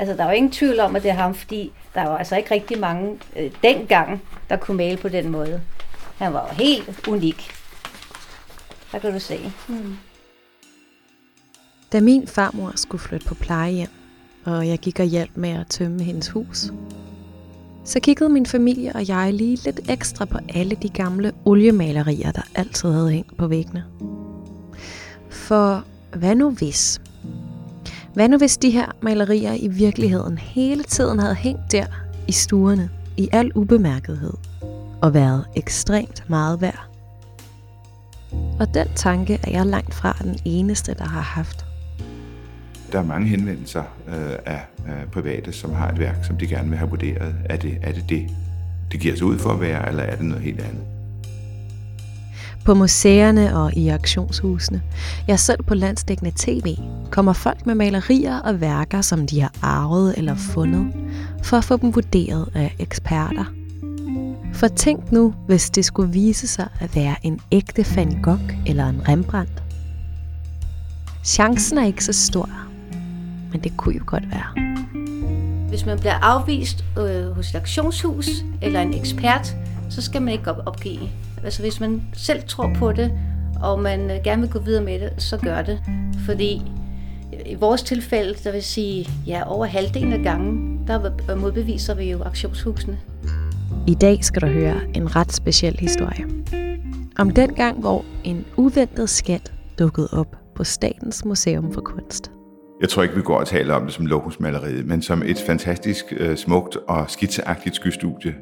Altså, der er jo ingen tvivl om, at det er ham, fordi der var altså ikke rigtig mange øh, dengang, der kunne male på den måde. Han var jo helt unik. Der kan du se. Mm. Da min farmor skulle flytte på plejehjem, og jeg gik og hjalp med at tømme hendes hus, så kiggede min familie og jeg lige lidt ekstra på alle de gamle oliemalerier, der altid havde hængt på væggene. For hvad nu hvis? Hvad nu hvis de her malerier i virkeligheden hele tiden havde hængt der i stuerne i al ubemærkethed og været ekstremt meget værd? Og den tanke er jeg langt fra den eneste, der har haft. Der er mange henvendelser øh, af, øh, private, som har et værk, som de gerne vil have vurderet. Er det er det, det, det giver sig ud for at være, eller er det noget helt andet? På museerne og i auktionshusene, ja selv på landsdækkende tv, kommer folk med malerier og værker, som de har arvet eller fundet, for at få dem vurderet af eksperter. For tænk nu, hvis det skulle vise sig at være en ægte Van Gogh eller en Rembrandt. Chancen er ikke så stor, men det kunne jo godt være. Hvis man bliver afvist øh, hos et auktionshus eller en ekspert, så skal man ikke op- opgive. Altså hvis man selv tror på det, og man øh, gerne vil gå videre med det, så gør det. Fordi i vores tilfælde, der vil sige, ja, over halvdelen af gangen, der modbeviser vi jo auktionshusene. I dag skal du høre en ret speciel historie. Om den gang, hvor en uventet skat dukkede op på Statens Museum for Kunst. Jeg tror ikke, vi går og taler om det som lokusmaleriet, men som et fantastisk øh, smukt og skitseagtigt skystudie.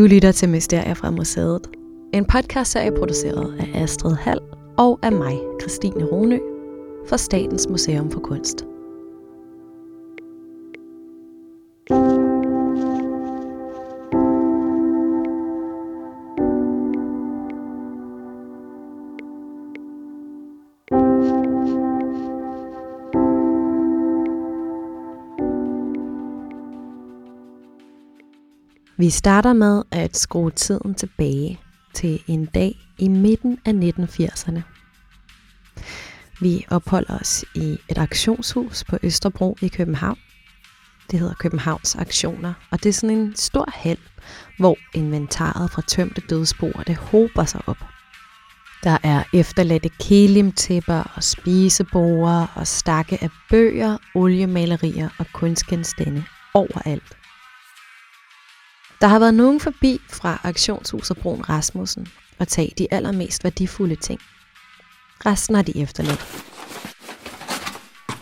Du lytter til Mysterier fra Museet. En podcastserie produceret af Astrid Hall og af mig, Christine Ronø, for Statens Museum for Kunst. Vi starter med at skrue tiden tilbage til en dag i midten af 1980'erne. Vi opholder os i et aktionshus på Østerbro i København. Det hedder Københavns Aktioner, og det er sådan en stor hal, hvor inventaret fra tømte dødsboer det hober sig op. Der er efterladte kelimtæpper og spiseborer og stakke af bøger, oliemalerier og kunstgenstande overalt. Der har været nogen forbi fra auktionshuset Brun Rasmussen og tage de allermest værdifulde ting. Resten har de efterladt.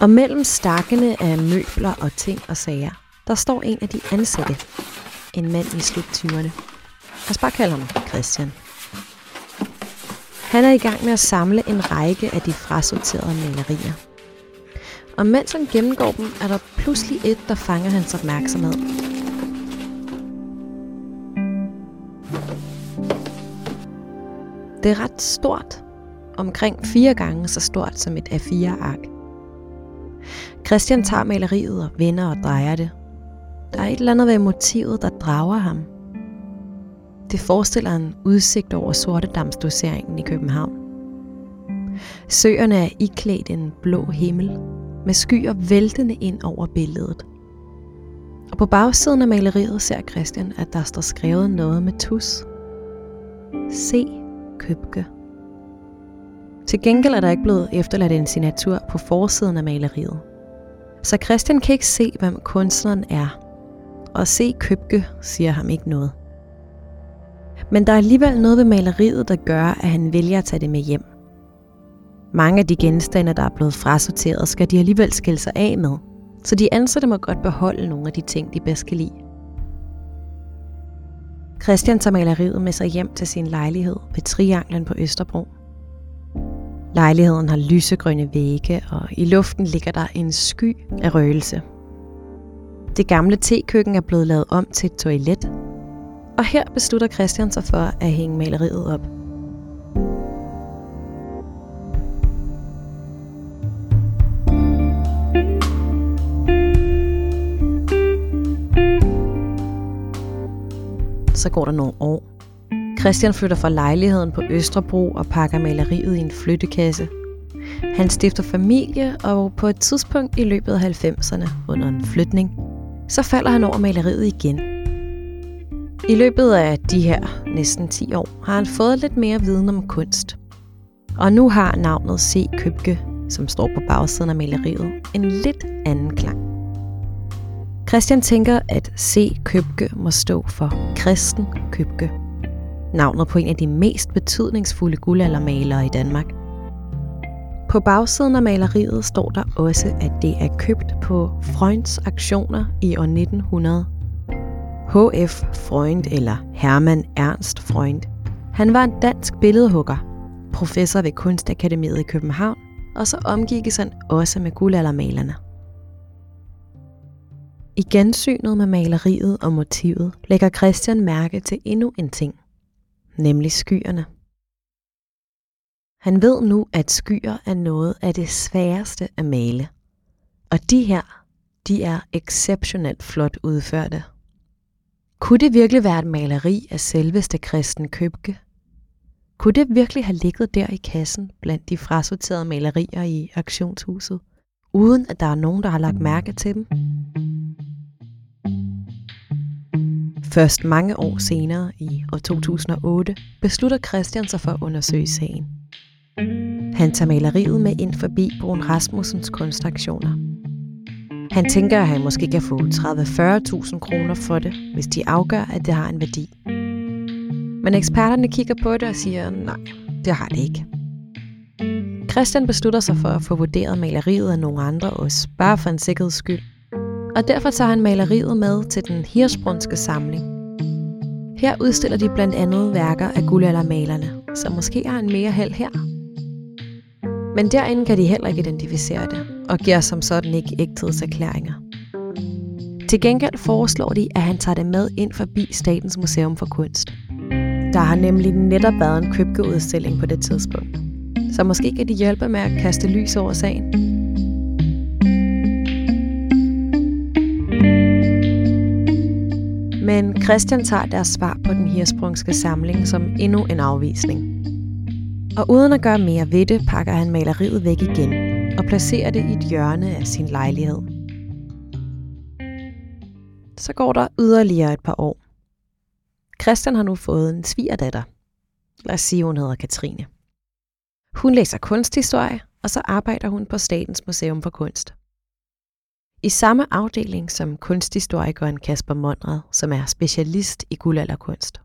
Og mellem stakkene af møbler og ting og sager, der står en af de ansatte. En mand i sluttyverne. Lad os bare kalde ham Christian. Han er i gang med at samle en række af de frasorterede malerier. Og mens han gennemgår dem, er der pludselig et, der fanger hans opmærksomhed. Det er ret stort. Omkring fire gange så stort som et A4-ark. Christian tager maleriet og vender og drejer det. Der er et eller andet ved motivet, der drager ham. Det forestiller en udsigt over Sortedamsdoseringen i København. Søerne er iklædt en blå himmel, med skyer væltende ind over billedet. Og på bagsiden af maleriet ser Christian, at der står skrevet noget med tus. Se Købke. Til gengæld er der ikke blevet efterladt en signatur på forsiden af maleriet. Så Christian kan ikke se, hvem kunstneren er. Og se Købke siger ham ikke noget. Men der er alligevel noget ved maleriet, der gør, at han vælger at tage det med hjem. Mange af de genstande, der er blevet frasorteret, skal de alligevel skille sig af med. Så de ansatte må godt beholde nogle af de ting, de bedst kan lide. Christian tager maleriet med sig hjem til sin lejlighed ved Trianglen på Østerbro. Lejligheden har lysegrønne vægge, og i luften ligger der en sky af røgelse. Det gamle tekøkken er blevet lavet om til et toilet, og her beslutter Christian sig for at hænge maleriet op. Så går der nogle år. Christian flytter fra lejligheden på Østerbro og pakker maleriet i en flyttekasse. Han stifter familie, og på et tidspunkt i løbet af 90'erne, under en flytning, så falder han over maleriet igen. I løbet af de her næsten 10 år har han fået lidt mere viden om kunst. Og nu har navnet C. Købke, som står på bagsiden af maleriet, en lidt anden klang. Christian tænker, at C. Købke må stå for Kristen Købke. Navnet på en af de mest betydningsfulde guldaldermalere i Danmark. På bagsiden af maleriet står der også, at det er købt på Freunds aktioner i år 1900. H.F. Freund eller Hermann Ernst Freund. Han var en dansk billedhugger, professor ved Kunstakademiet i København, og så omgikkes han også med guldaldermalerne. I gensynet med maleriet og motivet lægger Christian mærke til endnu en ting, nemlig skyerne. Han ved nu, at skyer er noget af det sværeste at male. Og de her, de er exceptionelt flot udførte. Kunne det virkelig være et maleri af selveste Kristen Købke? Kunne det virkelig have ligget der i kassen blandt de frasorterede malerier i auktionshuset, uden at der er nogen, der har lagt mærke til dem? Først mange år senere, i år 2008, beslutter Christian sig for at undersøge sagen. Han tager maleriet med ind forbi Brun Rasmussens kunstaktioner. Han tænker, at han måske kan få 30-40.000 kroner for det, hvis de afgør, at det har en værdi. Men eksperterne kigger på det og siger, nej, det har det ikke. Christian beslutter sig for at få vurderet maleriet af nogle andre også, bare for en sikkerheds skyld. Og derfor tager han maleriet med til den Hirsbrunske samling. Her udstiller de blandt andet værker af guldaldermalerne, så måske har en mere held her. Men derinde kan de heller ikke identificere det, og giver som sådan ikke ægthedserklæringer. Til gengæld foreslår de, at han tager det med ind forbi Statens Museum for Kunst. Der har nemlig netop været en købkeudstilling på det tidspunkt. Så måske kan de hjælpe med at kaste lys over sagen. Men Christian tager deres svar på den hirsprungske samling som endnu en afvisning. Og uden at gøre mere ved det, pakker han maleriet væk igen og placerer det i et hjørne af sin lejlighed. Så går der yderligere et par år. Christian har nu fået en svigerdatter. Lad os sige, hun hedder Katrine. Hun læser kunsthistorie, og så arbejder hun på Statens Museum for Kunst. I samme afdeling som kunsthistorikeren Kasper Monrad, som er specialist i guldalderkunst.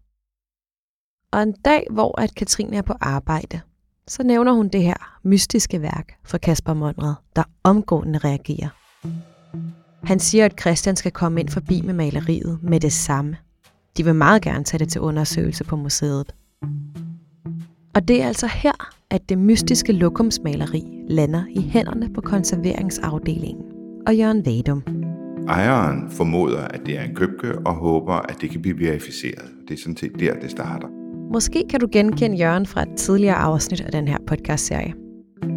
Og en dag, hvor at Katrine er på arbejde, så nævner hun det her mystiske værk for Kasper Monrad, der omgående reagerer. Han siger, at Christian skal komme ind forbi med maleriet med det samme. De vil meget gerne tage det til undersøgelse på museet. Og det er altså her, at det mystiske lokumsmaleri lander i hænderne på konserveringsafdelingen og Jørgen Vadum. Ejeren formoder, at det er en købke og håber, at det kan blive verificeret. Det er sådan set der, det starter. Måske kan du genkende Jørgen fra et tidligere afsnit af den her podcastserie.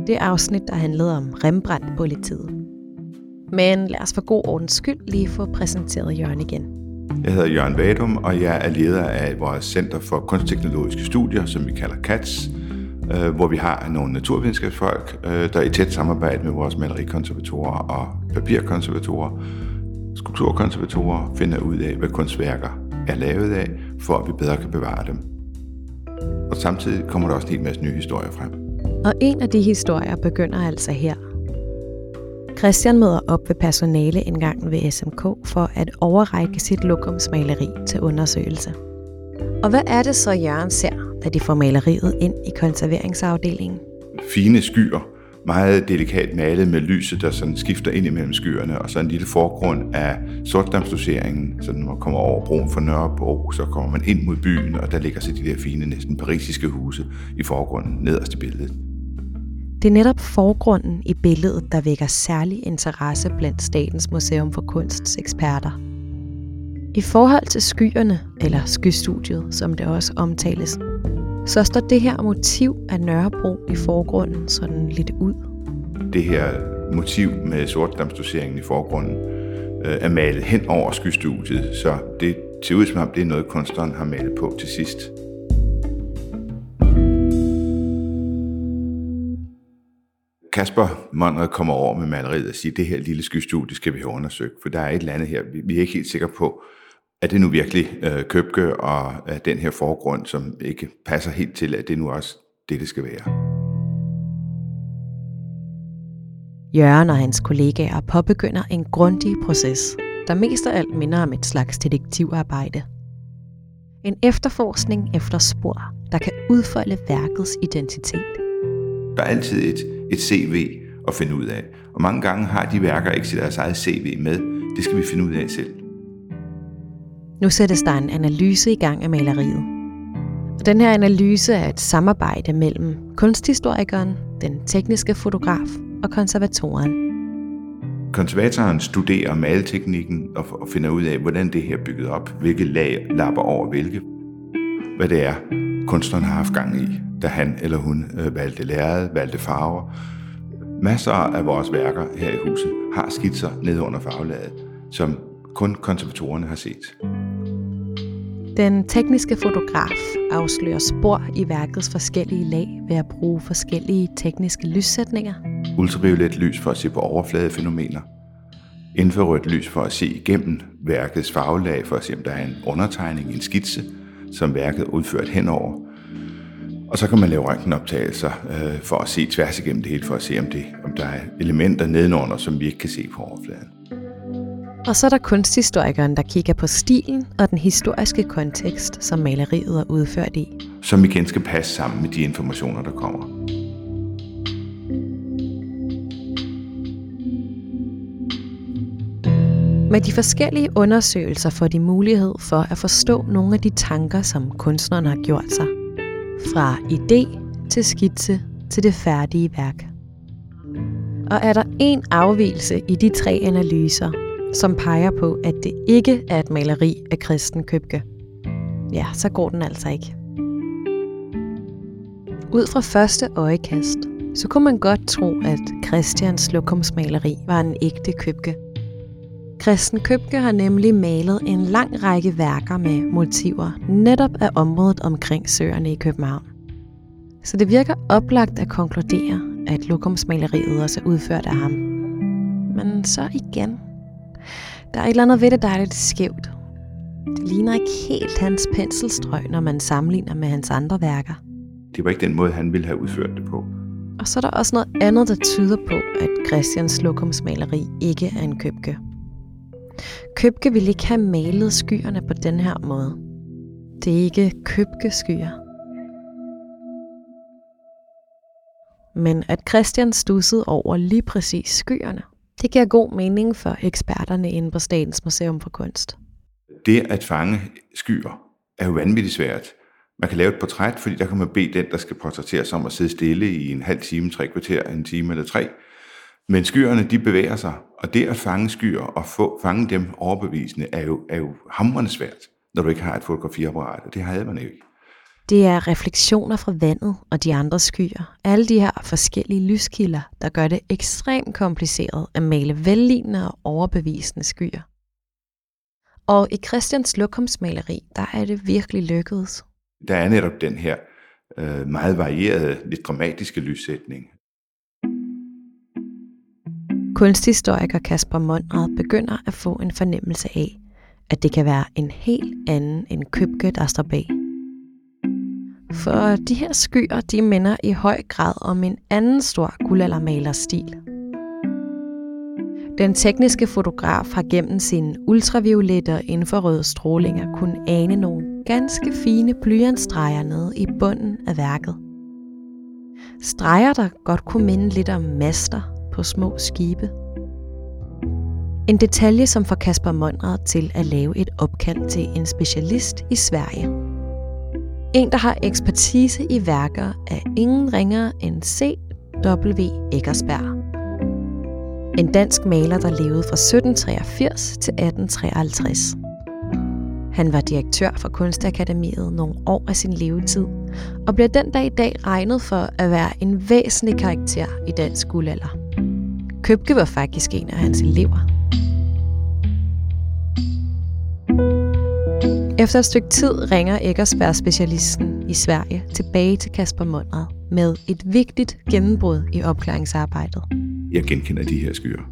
Det afsnit, der handlede om Rembrandt-politiet. Men lad os for god ordens skyld lige få præsenteret Jørgen igen. Jeg hedder Jørgen Vadum, og jeg er leder af vores Center for Kunstteknologiske Studier, som vi kalder CATS, øh, hvor vi har nogle naturvidenskabsfolk, øh, der i tæt samarbejde med vores malerikonservatorer og papirkonservatorer, skulpturkonservatorer, finder ud af, hvad kunstværker er lavet af, for at vi bedre kan bevare dem. Og samtidig kommer der også en hel masse nye historier frem. Og en af de historier begynder altså her. Christian møder op ved personaleindgangen ved SMK for at overrække sit lokumsmaleri til undersøgelse. Og hvad er det så, Jørgen ser, da de får maleriet ind i konserveringsafdelingen? Fine skyer, meget delikat malet med lyset, der sådan skifter ind imellem skyerne, og så en lille forgrund af sortdammsdoseringen, så når man kommer over broen for Nørrebro, så kommer man ind mod byen, og der ligger så de der fine, næsten parisiske huse i forgrunden nederst i billedet. Det er netop forgrunden i billedet, der vækker særlig interesse blandt Statens Museum for Kunsts eksperter. I forhold til skyerne, eller skystudiet, som det også omtales, så står det her motiv af Nørrebro i forgrunden sådan lidt ud. Det her motiv med sortdamsdoseringen i forgrunden øh, er malet hen over skystudiet, så det ser ud som om det er noget, kunstneren har malet på til sidst. Kasper Monrad kommer over med maleriet og siger, det her lille skystudie skal vi have undersøgt, for der er et eller andet her, vi er ikke helt sikre på, at det nu virkelig øh, Købke og øh, den her forgrund, som ikke passer helt til, at det nu også det, det skal være. Jørgen og hans kollegaer påbegynder en grundig proces, der mest af alt minder om et slags detektivarbejde. En efterforskning efter spor, der kan udfolde værkets identitet. Der er altid et, et CV at finde ud af, og mange gange har de værker ikke sit deres eget CV med. Det skal vi finde ud af selv. Nu sættes der en analyse i gang af maleriet. Og den her analyse er et samarbejde mellem kunsthistorikeren, den tekniske fotograf og konservatoren. Konservatoren studerer maleteknikken og, finder ud af, hvordan det her er bygget op, hvilke lag lapper over hvilke, hvad det er, kunstneren har haft gang i, da han eller hun øh, valgte lærred, valgte farver. Masser af vores værker her i huset har skitser ned under farvelaget, som kun konservatorerne har set. Den tekniske fotograf afslører spor i værkets forskellige lag ved at bruge forskellige tekniske lyssætninger. Ultraviolet lys for at se på overfladefænomener. Infrarødt lys for at se igennem værkets farvelag for at se, om der er en undertegning, en skitse, som værket er udført henover. Og så kan man lave røntgenoptagelser øh, for at se tværs igennem det hele, for at se, om, det, om der er elementer nedenunder, som vi ikke kan se på overfladen. Og så er der kunsthistorikeren, der kigger på stilen og den historiske kontekst, som maleriet er udført i. Som igen skal passe sammen med de informationer, der kommer. Med de forskellige undersøgelser får de mulighed for at forstå nogle af de tanker, som kunstneren har gjort sig. Fra idé til skitse til det færdige værk. Og er der en afvielse i de tre analyser, som peger på, at det ikke er et maleri af Kristen Købke, ja, så går den altså ikke. Ud fra første øjekast, så kunne man godt tro, at Christians lokumsmaleri var en ægte Købke. Kristen Købke har nemlig malet en lang række værker med motiver netop af området omkring søerne i København. Så det virker oplagt at konkludere, at lokumsmaleriet også er udført af ham. Men så igen, der er et eller andet ved det, der er lidt skævt. Det ligner ikke helt hans penselstrøg, når man sammenligner med hans andre værker. Det var ikke den måde, han ville have udført det på. Og så er der også noget andet, der tyder på, at Christians lokumsmaleri ikke er en købke. Købke ville ikke have malet skyerne på den her måde. Det er ikke købke skyer. Men at Christian stussede over lige præcis skyerne, det giver god mening for eksperterne inde på Statens Museum for Kunst. Det at fange skyer er jo vanvittigt svært. Man kan lave et portræt, fordi der kan man bede den, der skal portrætteres om at sidde stille i en halv time, tre kvarter, en time eller tre. Men skyerne, de bevæger sig, og det at fange skyer og få, fange dem overbevisende er jo, er jo hamrende svært, når du ikke har et fotografiapparat, og det havde man ikke. Det er refleksioner fra vandet og de andre skyer. Alle de her forskellige lyskilder, der gør det ekstremt kompliceret at male vellignende og overbevisende skyer. Og i Christians lokumsmaleri, der er det virkelig lykkedes. Der er netop den her øh, meget varierede, lidt dramatiske lyssætning. Kunsthistoriker Kasper Monrad begynder at få en fornemmelse af, at det kan være en helt anden end Købke, der står bag. For de her skyer, de minder i høj grad om en anden stor guldaldermalerstil. Den tekniske fotograf har gennem sine ultraviolette og infrarøde strålinger kun ane nogle ganske fine blyantstreger nede i bunden af værket. Streger, der godt kunne minde lidt om master på små skibe. En detalje, som får Kasper Monrad til at lave et opkald til en specialist i Sverige. En, der har ekspertise i værker af ingen ringere end C.W. Eggersberg. En dansk maler, der levede fra 1783 til 1853. Han var direktør for Kunstakademiet nogle år af sin levetid, og bliver den dag i dag regnet for at være en væsentlig karakter i dansk guldalder. Købke var faktisk en af hans elever. Efter et stykke tid ringer Eggersberg specialisten i Sverige tilbage til Kasper Mundred med et vigtigt gennembrud i opklaringsarbejdet. Jeg genkender de her skyer.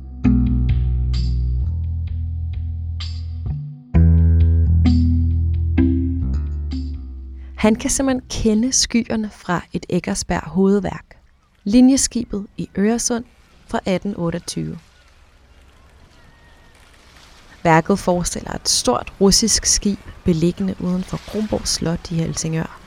Han kan simpelthen kende skyerne fra et Eggersberg hovedværk. Linjeskibet i Øresund fra 1828. Værket forestiller et stort russisk skib beliggende uden for Kronborg Slot i Helsingør.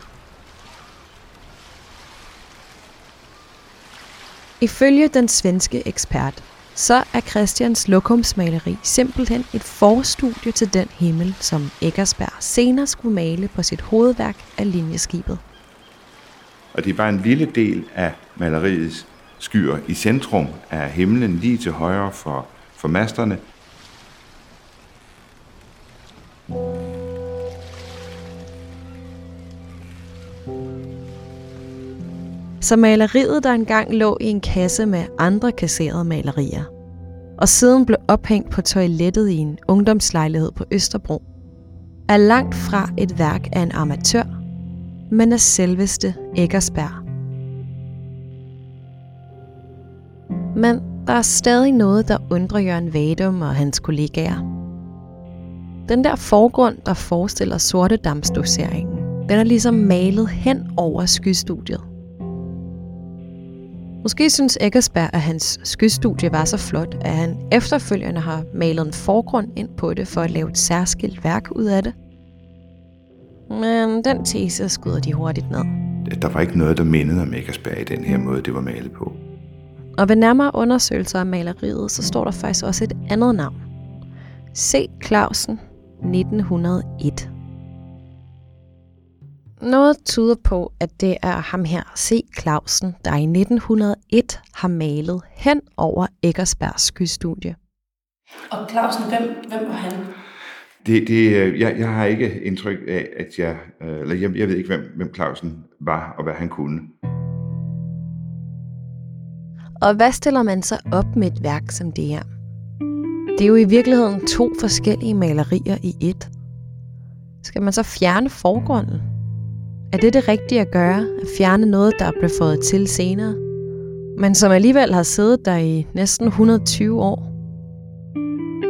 Ifølge den svenske ekspert, så er Christians lokumsmaleri simpelthen et forstudie til den himmel, som Eggersberg senere skulle male på sit hovedværk af linjeskibet. Og det er bare en lille del af maleriets skyer i centrum af himlen, lige til højre for, for masterne. Så maleriet, der engang lå i en kasse med andre kasserede malerier, og siden blev ophængt på toilettet i en ungdomslejlighed på Østerbro, er langt fra et værk af en amatør, men af selveste Eggersberg. Men der er stadig noget, der undrer Jørgen Vadum og hans kollegaer. Den der forgrund, der forestiller sortedamsdoseringen, den er ligesom malet hen over skystudiet. Måske synes Eggersberg, at hans skystudie var så flot, at han efterfølgende har malet en forgrund ind på det for at lave et særskilt værk ud af det. Men den tese skyder de hurtigt ned. Der var ikke noget, der mindede om Eggersberg i den her måde, det var malet på. Og ved nærmere undersøgelser af maleriet, så står der faktisk også et andet navn. C. Clausen 1901. Noget tyder på, at det er ham her, C. Clausen, der i 1901 har malet hen over Eggersbergs skystudie. Og Clausen, hvem, hvem var han? Det, det, øh, jeg, jeg har ikke indtryk af, at jeg, øh, eller jeg, jeg ved ikke, hvem, hvem Clausen var, og hvad han kunne. Og hvad stiller man så op med et værk som det her? Det er jo i virkeligheden to forskellige malerier i et. Skal man så fjerne forgrunden? Er det det rigtige at gøre? At fjerne noget, der blev fået til senere? Men som alligevel har siddet der i næsten 120 år?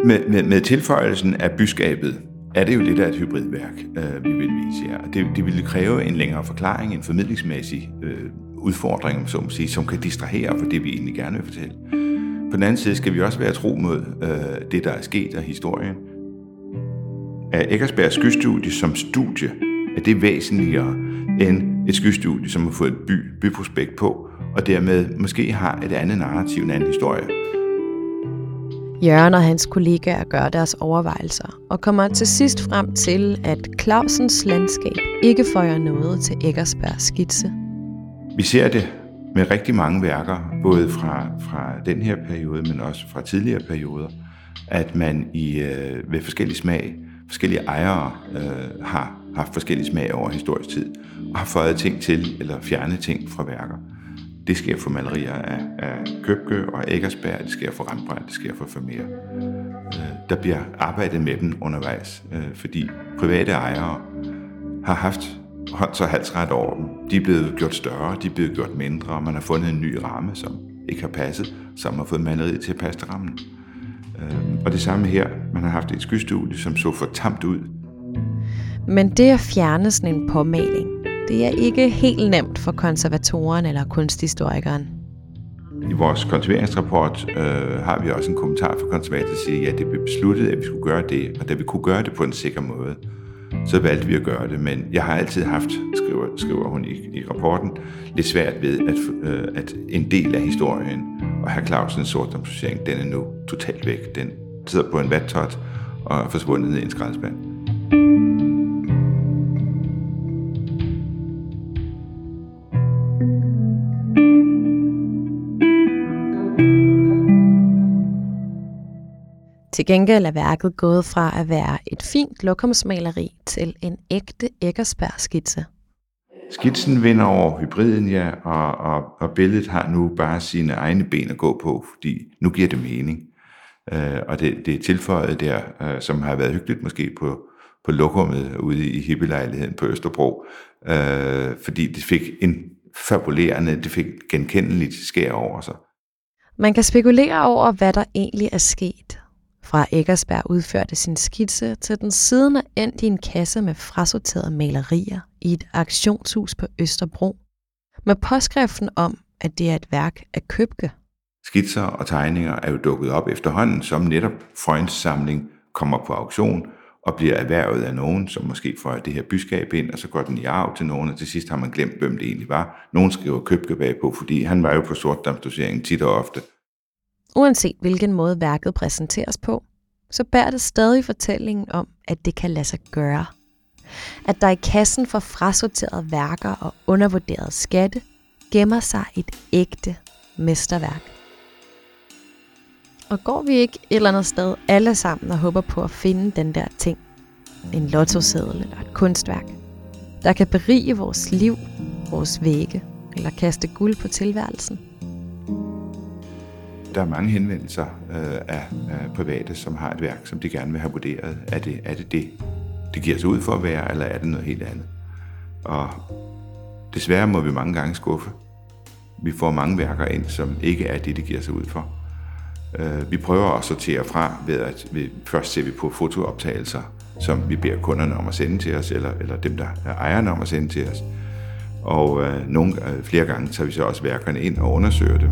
Med, med, med tilføjelsen af byskabet er det jo lidt af et hybridværk, øh, vi vil vise jer. Det, det ville kræve en længere forklaring, en formidlingsmæssig øh, udfordring, som, sige, som kan distrahere for det, vi egentlig gerne vil fortælle. På den anden side skal vi også være tro mod øh, det, der er sket af historien. Er Eggersbergs skystudie som studie, er det væsentligere end et skystudie, som har fået et by, byprospekt på, og dermed måske har et andet narrativ, en anden historie. Jørgen og hans kollegaer gør deres overvejelser og kommer til sidst frem til, at Clausens landskab ikke føjer noget til Eggersbergs skitse. Vi ser det med rigtig mange værker, både fra, fra den her periode, men også fra tidligere perioder, at man i, øh, ved forskellige smag, forskellige ejere øh, har haft forskellige smag over historisk tid, og har fået ting til, eller fjernet ting fra værker. Det sker for malerier af, af Købke og Eggersberg, det sker for Rembrandt, det sker for Vermeer. Øh, der bliver arbejdet med dem undervejs, øh, fordi private ejere har haft hånds- og halsret over dem. De er blevet gjort større, de er blevet gjort mindre, og man har fundet en ny ramme, som ikke har passet, som har fået maleriet til at passe til rammen. Øh, og det samme her, man har haft et skystudie, som så for tamt ud. Men det at fjerne sådan en påmaling, det er ikke helt nemt for konservatoren eller kunsthistorikeren. I vores konserveringsrapport øh, har vi også en kommentar fra konservatoren, der siger, at ja, det blev besluttet, at vi skulle gøre det, og da vi kunne gøre det på en sikker måde, så valgte vi at gøre det. Men jeg har altid haft, skriver, skriver hun i, i rapporten, lidt svært ved, at, øh, at en del af historien og herr Clausens sortdomssortering, den er nu totalt væk. Den sidder på en vattot og er forsvundet i en skraldespand. Gengæld er værket gået fra at være et fint lokumsmaleri til en ægte Eggersberg-skitse. Skitsen vinder over hybriden, ja, og, og, og billedet har nu bare sine egne ben at gå på, fordi nu giver det mening. Øh, og det, det er tilføjet der, øh, som har været hyggeligt måske på, på lokummet ude i hippelejligheden på Østerbro, øh, fordi det fik en fabulerende, det fik genkendeligt skær over sig. Man kan spekulere over, hvad der egentlig er sket. Fra Eggersberg udførte sin skitse til den siden er endt i en kasse med frasorterede malerier i et auktionshus på Østerbro, med påskriften om, at det er et værk af Købke. Skitser og tegninger er jo dukket op efterhånden, som netop Freunds samling kommer på auktion og bliver erhvervet af nogen, som måske får det her byskab ind, og så går den i arv til nogen, og til sidst har man glemt, hvem det egentlig var. Nogen skriver Købke bagpå, fordi han var jo på sortdamsdoseringen tit og ofte. Uanset hvilken måde værket præsenteres på, så bærer det stadig fortællingen om, at det kan lade sig gøre. At der i kassen for frasorterede værker og undervurderede skatte gemmer sig et ægte mesterværk. Og går vi ikke et eller andet sted alle sammen og håber på at finde den der ting, en lottoseddel eller et kunstværk, der kan berige vores liv, vores vægge eller kaste guld på tilværelsen? Der er mange henvendelser øh, af, øh, private, som har et værk, som de gerne vil have vurderet. Er det er det, det, det giver sig ud for at være, eller er det noget helt andet? Og desværre må vi mange gange skuffe. Vi får mange værker ind, som ikke er det, det giver sig ud for. Øh, vi prøver at sortere fra ved at vi, først ser vi på fotooptagelser, som vi beder kunderne om at sende til os, eller, eller dem, der er ejerne om at sende til os. Og øh, nogle, øh, flere gange tager vi så også værkerne ind og undersøger dem.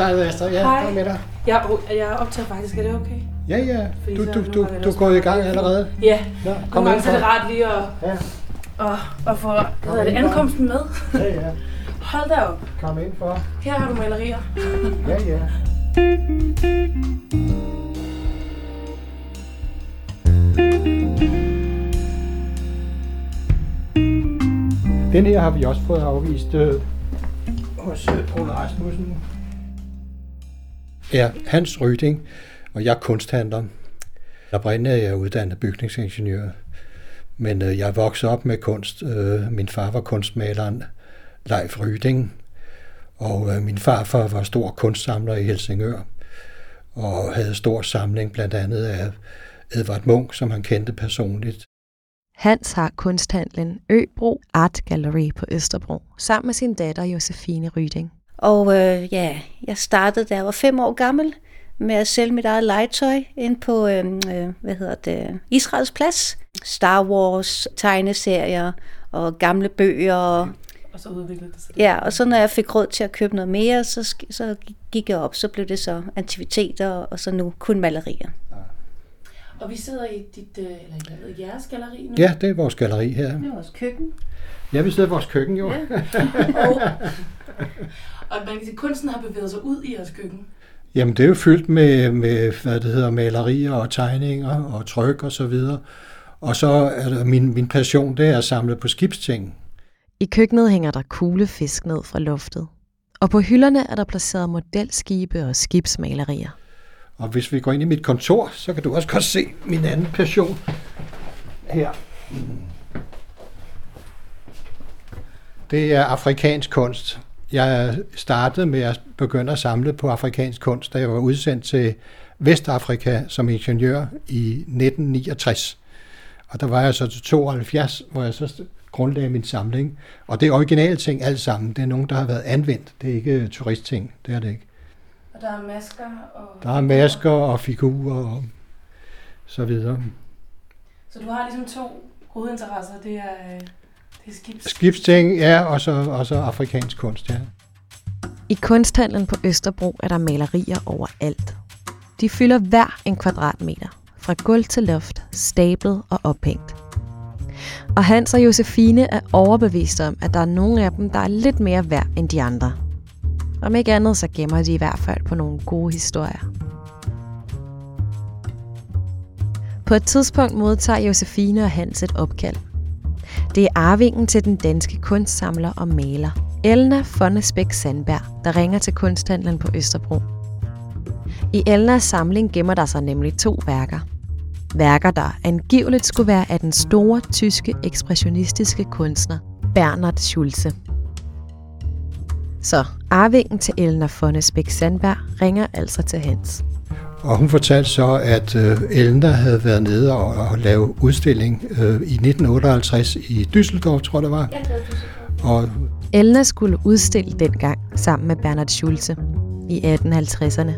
Dig, Astrid. Ja, Hej. der er med dig. Jeg, jeg optager faktisk, er det okay? Ja, ja. Fordi Du, du, du, du gået i gang allerede. Ja, Nå, nogle kom gange ind så er det rart lige at, Ja, at, at få hvad hedder det, ankomsten med. ja, ja. Hold da op. Kom ind for. Her har du malerier. Ja, ja. Den her har vi også fået afvist øh, hos øh, Poul Rasmussen er Hans Ryding, og jeg er kunsthandler. Oprindeligt er jeg uddannet bygningsingeniør, men øh, jeg voksede op med kunst. Øh, min far var kunstmaleren Leif Ryding, og øh, min farfar var stor kunstsamler i Helsingør, og havde stor samling blandt andet af Edvard Munch, som han kendte personligt. Hans har kunsthandlen Øbro Art Gallery på Østerbro, sammen med sin datter Josefine Ryding. Og øh, ja, jeg startede, da jeg var fem år gammel, med at sælge mit eget legetøj ind på, øh, øh, hvad hedder det, Israels plads. Star Wars, tegneserier og gamle bøger. Og så udviklede det sig. Ja, og så når jeg fik råd til at købe noget mere, så, så gik jeg op. Så blev det så aktiviteter, og så nu kun malerier. Og vi sidder i dit, øh, eller i hvad hedder, jeres galleri nu. Ja, det er vores galleri her. Det er vores køkken. Ja, vi sidder i vores køkken jo. Ja. Og, og man kan sige, at kunsten har bevæget sig ud i jeres køkken. Jamen, det er jo fyldt med, med hvad det hedder, malerier og tegninger og tryk og så videre. Og så er der min, min passion, det er at samle på skibsting. I køkkenet hænger der kugle fisk ned fra luftet. Og på hylderne er der placeret modelskibe og skibsmalerier. Og hvis vi går ind i mit kontor, så kan du også godt se min anden passion her. Det er afrikansk kunst. Jeg startede med at begynde at samle på afrikansk kunst, da jeg var udsendt til Vestafrika som ingeniør i 1969. Og der var jeg så til 72, hvor jeg så grundlagde min samling. Og det er originale ting alt sammen. Det er nogen, der har været anvendt. Det er ikke turistting. Det er det ikke. Og der er masker og... Der er masker og figurer og så videre. Så du har ligesom to hovedinteresser. Det er, øh, det er skibs... Skibsting, ja, og så, og så afrikansk kunst, ja. I kunsthandlen på Østerbro er der malerier overalt. De fylder hver en kvadratmeter, fra gulv til loft, stablet og ophængt. Og Hans og Josefine er overbeviste om, at der er nogle af dem, der er lidt mere værd end de andre. Om ikke andet, så gemmer de i hvert fald på nogle gode historier. På et tidspunkt modtager Josefine og Hans et opkald. Det er arvingen til den danske kunstsamler og maler, Elna Fonnesbæk Sandberg, der ringer til kunsthandlen på Østerbro. I Elnas samling gemmer der sig nemlig to værker. Værker, der angiveligt skulle være af den store tyske ekspressionistiske kunstner Bernhard Schulze. Så arvingen til Elna Fonnesbæk Sandberg ringer altså til Hans. Og hun fortalte så, at øh, Elna havde været nede og, og lave udstilling øh, i 1958 i Düsseldorf, tror jeg det var. Ja, det var Og Elna skulle udstille dengang sammen med Bernhard Schulze i 1850'erne.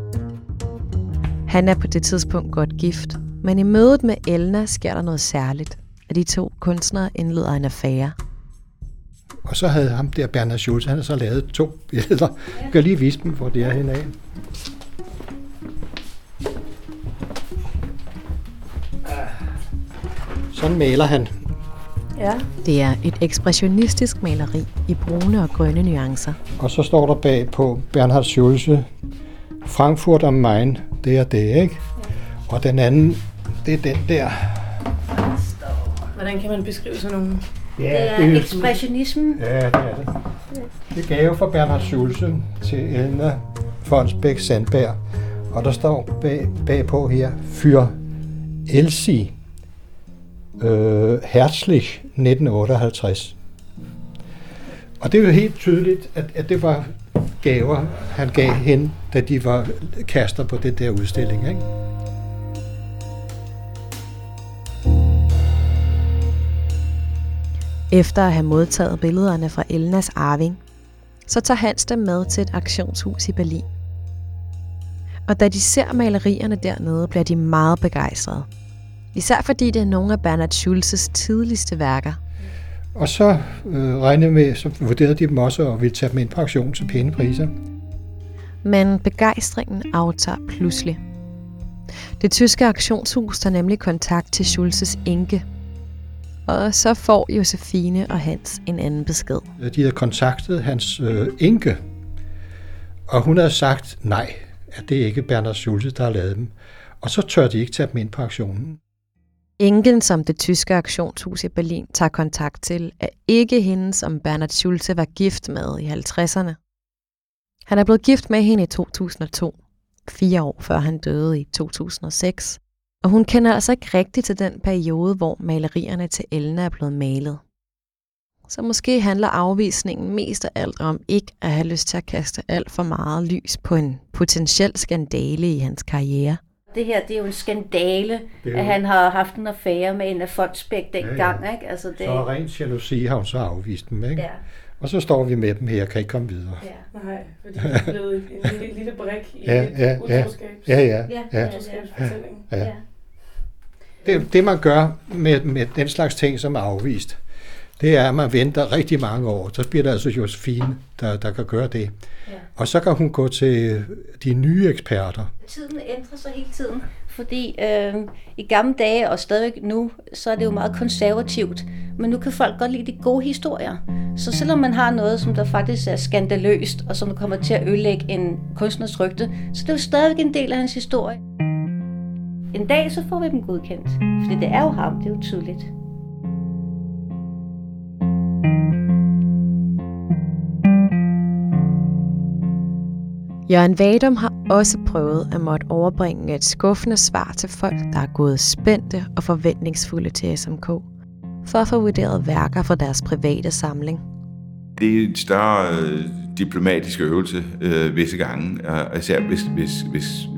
Han er på det tidspunkt godt gift, men i mødet med Elna sker der noget særligt, at de to kunstnere indleder en affære. Og så havde ham der, Bernhard Schulze, han havde så lavet to billeder. Jeg kan lige vise dem, hvor det er henne Sådan maler han. Ja. Det er et ekspressionistisk maleri i brune og grønne nuancer. Og så står der bag på Bernhard Schulze, Frankfurt am Main, det er det, ikke? Og den anden, det er den der. Hvordan kan man beskrive sådan nogle? Det er ekspressionismen. Ja, det er det. Det er gave fra Bernhard Schulze til Elna Fonsbæk Sandberg. Og der står bag, bagpå her, Fyr Elsie, øh, Herzlich 1958. Og det er jo helt tydeligt, at, at det var gaver, han gav hende, da de var kaster på det der udstilling. Ikke? Efter at have modtaget billederne fra Elnas arving, så tager Hans dem med til et aktionshus i Berlin. Og da de ser malerierne dernede, bliver de meget begejstrede. Især fordi det er nogle af Bernhard Schulzes tidligste værker. Og så øh, regnede med, så vurderede de dem også og ville tage dem ind på auktion til pæne priser. Men begejstringen aftager pludselig. Det tyske auktionshus tager nemlig kontakt til Schulzes enke. Og så får Josefine og Hans en anden besked. De havde kontaktet hans øh, enke, og hun havde sagt nej, at det er ikke Bernhard Schulze, der har lavet dem. Og så tør de ikke tage dem ind på auktionen. Enken, som det tyske aktionshus i Berlin tager kontakt til, er ikke hende, som Bernhard Schulze var gift med i 50'erne. Han er blevet gift med hende i 2002, fire år før han døde i 2006, og hun kender altså ikke rigtigt til den periode, hvor malerierne til Elna er blevet malet. Så måske handler afvisningen mest af alt om ikke at have lyst til at kaste alt for meget lys på en potentiel skandale i hans karriere. Det her, det er jo en skandale, jo- at han har haft en affære med en af Fondsbæk dengang, ikke? Altså det, Så rent jalousi har hun så afvist dem, ikke? ja, Og så står vi med dem her, kan ikke komme videre. ja. Nej, fordi det er blevet en lille, lille brik i Ja, et ja, ja. Ja, ja, Ja, ja. ja. ja. Det, det man gør med, med den slags ting, som er afvist, det er, at man venter rigtig mange år. Så bliver det altså Josefine, der, der kan gøre det. Ja. Og så kan hun gå til de nye eksperter. Tiden ændrer sig hele tiden, fordi øh, i gamle dage og stadigvæk nu, så er det jo meget konservativt. Men nu kan folk godt lide de gode historier. Så selvom man har noget, som der faktisk er skandaløst, og som kommer til at ødelægge en kunstners rygte, så det er jo stadigvæk en del af hans historie. En dag så får vi dem godkendt, fordi det er jo ham, det er jo tydeligt. Jørgen Vadum har også prøvet at måtte overbringe et skuffende svar til folk, der er gået spændte og forventningsfulde til SMK, for at få vurderet værker fra deres private samling. Det er en større øh, diplomatisk øvelse øh, visse gange, og især hvis, hvis, hvis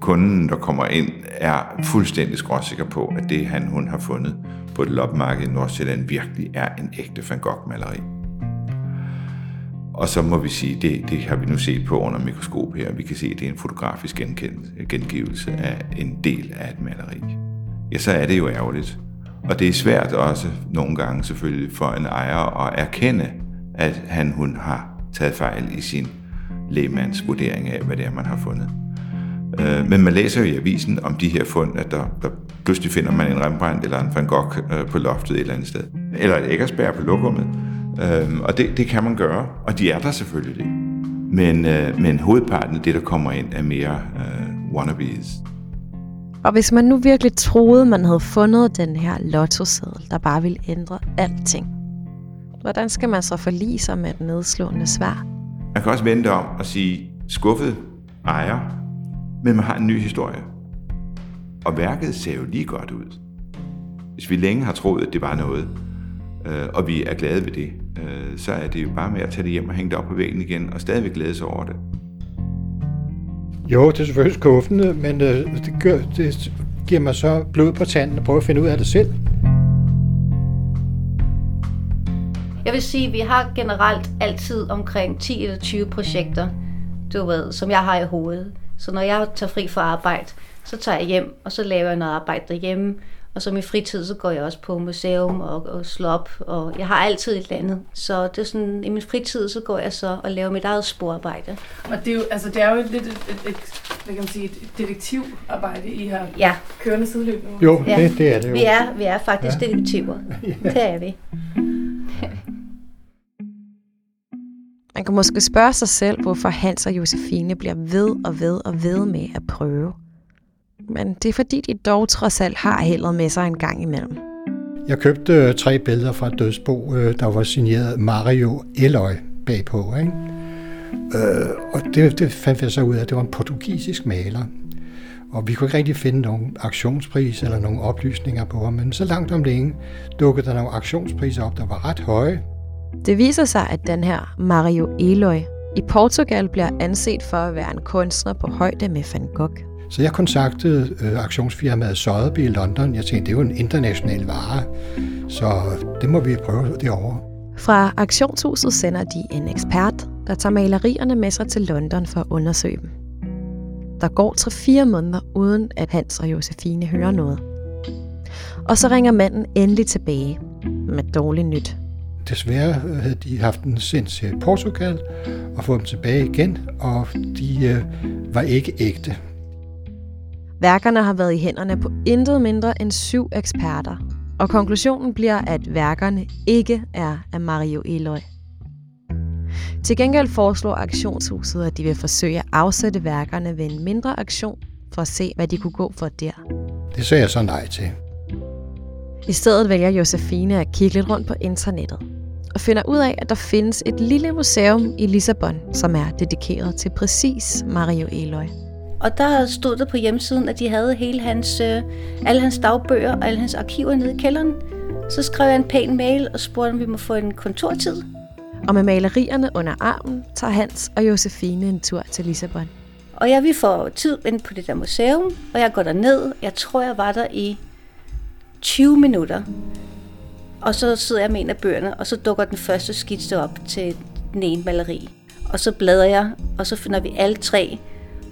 kunden, der kommer ind, er fuldstændig skråsikker på, at det, han hun har fundet på et loppemarked i Nordsjælland, virkelig er en ægte Van Gogh-maleri. Og så må vi sige, det, det har vi nu set på under mikroskop her. Vi kan se, at det er en fotografisk gengivelse af en del af et maleri. Ja, så er det jo ærgerligt. Og det er svært også nogle gange selvfølgelig for en ejer at erkende, at han hun har taget fejl i sin lægemands vurdering af, hvad det er, man har fundet. Øh, Men man læser jo i avisen om de her fund, at der, der pludselig finder man en Rembrandt eller en Van Gogh øh, på loftet et eller andet sted. Eller et Eggersberg på lokummet. Øh, Og det, det kan man gøre, og de er der selvfølgelig. Men, øh, men hovedparten af det, der kommer ind, er mere øh, wannabes. Og hvis man nu virkelig troede, man havde fundet den her lottoseddel, der bare ville ændre alting, hvordan skal man så forlige sig med et nedslående svar? Man kan også vente om og sige, skuffet ejer, men man har en ny historie. Og værket ser jo lige godt ud. Hvis vi længe har troet, at det var noget, øh, og vi er glade ved det, øh, så er det jo bare med at tage det hjem og hænge det op på væggen igen, og stadigvæk glæde sig over det. Jo, det er selvfølgelig skuffende, men øh, det, gør, det giver mig så blod på tanden og prøve at finde ud af det selv. Jeg vil sige, at vi har generelt altid omkring 10 eller 20 projekter, du ved, som jeg har i hovedet. Så når jeg tager fri fra arbejde, så tager jeg hjem, og så laver jeg noget arbejde derhjemme. Og så i fritid, så går jeg også på museum og, og slår op, og jeg har altid et eller andet. Så det er sådan, i min fritid, så går jeg så og laver mit eget sporarbejde. Og det er jo, altså, det er jo lidt et, et, et, hvad kan man sige, et detektivarbejde, I har Ja, kørende sideløb nu. Jo, Ja. det, det er det jo. vi er, vi er faktisk ja. detektiver. Det er vi. Man kan måske spørge sig selv, hvorfor Hans og Josefine bliver ved og ved og ved med at prøve. Men det er fordi, de dog trods alt har heldet med sig en gang imellem. Jeg købte øh, tre billeder fra et dødsbo, øh, der var signeret Mario Eloy bagpå. Ikke? Øh, og det, det fandt jeg så ud af, at det var en portugisisk maler. Og vi kunne ikke rigtig finde nogen aktionspris eller nogen oplysninger på ham, men så langt om længe dukkede der nogle aktionspriser op, der var ret høje. Det viser sig, at den her Mario Eloy i Portugal bliver anset for at være en kunstner på højde med Van Gogh. Så jeg kontaktede øh, aktionsfirmaet Sotheby i London. Jeg tænkte, det er jo en international vare, så det må vi prøve derovre. Fra auktionshuset sender de en ekspert, der tager malerierne med sig til London for at undersøge dem. Der går 3-4 måneder uden, at Hans og Josefine hører noget. Og så ringer manden endelig tilbage med dårligt nyt. Desværre havde de haft den sendt til Portugal og fået dem tilbage igen, og de øh, var ikke ægte. Værkerne har været i hænderne på intet mindre end syv eksperter, og konklusionen bliver, at værkerne ikke er af Mario Eloy. Til gengæld foreslår auktionshuset, at de vil forsøge at afsætte værkerne ved en mindre aktion for at se, hvad de kunne gå for der. Det sagde jeg så nej til. I stedet vælger Josefine at kigge lidt rundt på internettet og finder ud af, at der findes et lille museum i Lissabon, som er dedikeret til præcis Mario Eloy. Og der stod der på hjemmesiden, at de havde hele hans, øh, alle hans dagbøger og alle hans arkiver nede i kælderen. Så skrev jeg en pæn mail og spurgte, om vi må få en kontortid. Og med malerierne under armen tager Hans og Josefine en tur til Lissabon. Og jeg vi får tid ind på det der museum, og jeg går derned. Jeg tror, jeg var der i 20 minutter. Og så sidder jeg med en af bøgerne, og så dukker den første skitse op til den ene maleri. Og så bladrer jeg, og så finder vi alle tre.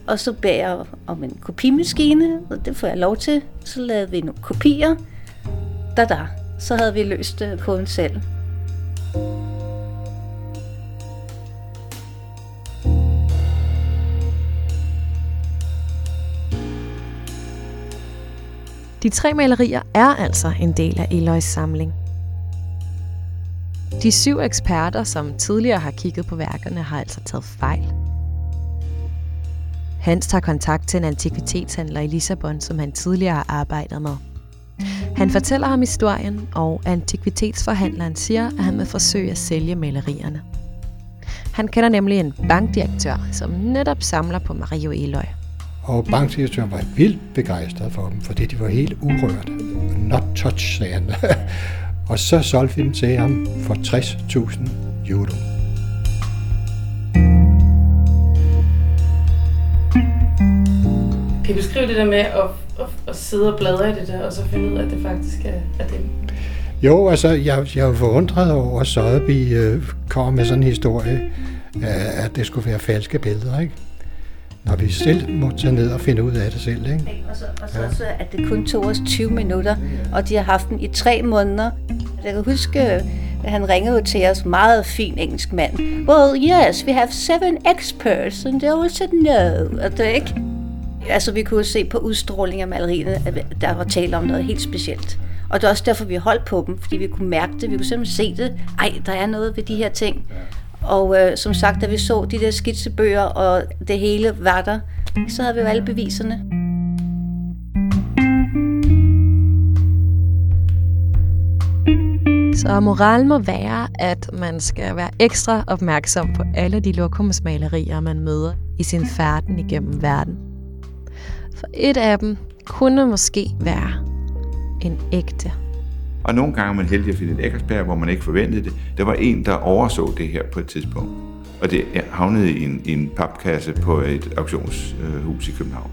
Og så beder jeg om en kopimaskine, og det får jeg lov til. Så lavede vi nogle kopier. Da da, så havde vi løst på koden selv. De tre malerier er altså en del af Eloys samling. De syv eksperter, som tidligere har kigget på værkerne, har altså taget fejl. Hans tager kontakt til en antikvitetshandler i Lissabon, som han tidligere har arbejdet med. Han fortæller ham historien, og antikvitetsforhandleren siger, at han vil forsøge at sælge malerierne. Han kender nemlig en bankdirektør, som netop samler på Mario Eloy. Og bankdirektøren var vildt begejstret for dem, fordi de var helt urørt. Not touch, sagde han. og så solgte vi dem til ham for 60.000 euro. Kan I beskrive det der med at, at, at sidde og bladre i det der, og så finde ud af, at det faktisk er, er dem? Jo, altså, jeg, jeg er forundret over, at Sotheby øh, kommer med sådan en historie, øh, at det skulle være falske billeder, ikke? Når vi selv må tage ned og finde ud af det selv, ikke? Og så, og så også, at det kun tog os 20 minutter, og de har haft den i tre måneder. Jeg kan huske, at han ringede til os, meget fin engelsk mand. Well, yes, we have seven experts, and they all said no. Og det ikke... Altså, vi kunne se på udstråling af malerierne, at der var tale om noget helt specielt. Og det er også derfor, vi holdt på dem, fordi vi kunne mærke det, vi kunne simpelthen se det. Ej, der er noget ved de her ting. Og øh, som sagt, da vi så de der skitsebøger, og det hele var der, så havde vi jo alle beviserne. Så moralen må være, at man skal være ekstra opmærksom på alle de lokumsmalerier, man møder i sin færden igennem verden. For et af dem kunne måske være en ægte og nogle gange er man heldig at finde et Eckersberg, hvor man ikke forventede det. Der var en, der overså det her på et tidspunkt. Og det havnede i en, i en papkasse på et auktionshus i København.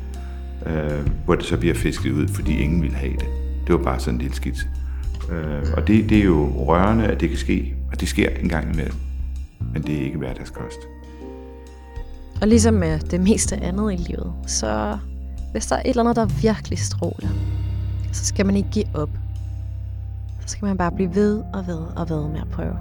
Øh, hvor det så bliver fisket ud, fordi ingen ville have det. Det var bare sådan en lille skitse. Øh, og det, det er jo rørende, at det kan ske. Og det sker en gang imellem. Men det er ikke hverdagskost. Og ligesom med det meste andet i livet, så hvis der er et eller andet, der virkelig stråler, så skal man ikke give op. Så skal man bare blive ved og ved og ved med at prøve.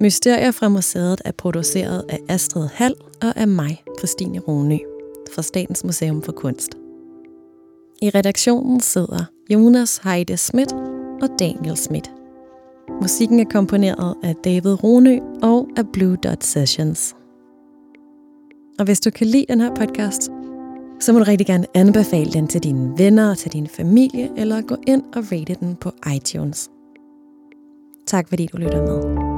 Mysterier fra museet er produceret af Astrid Hall og af mig, Christine Rune, fra Statens Museum for Kunst. I redaktionen sidder Jonas Heide Schmidt og Daniel Schmidt. Musikken er komponeret af David Rune og af Blue Dot Sessions. Og hvis du kan lide den her podcast, så må du rigtig gerne anbefale den til dine venner og til din familie, eller gå ind og rate den på iTunes. Tak fordi du lytter med.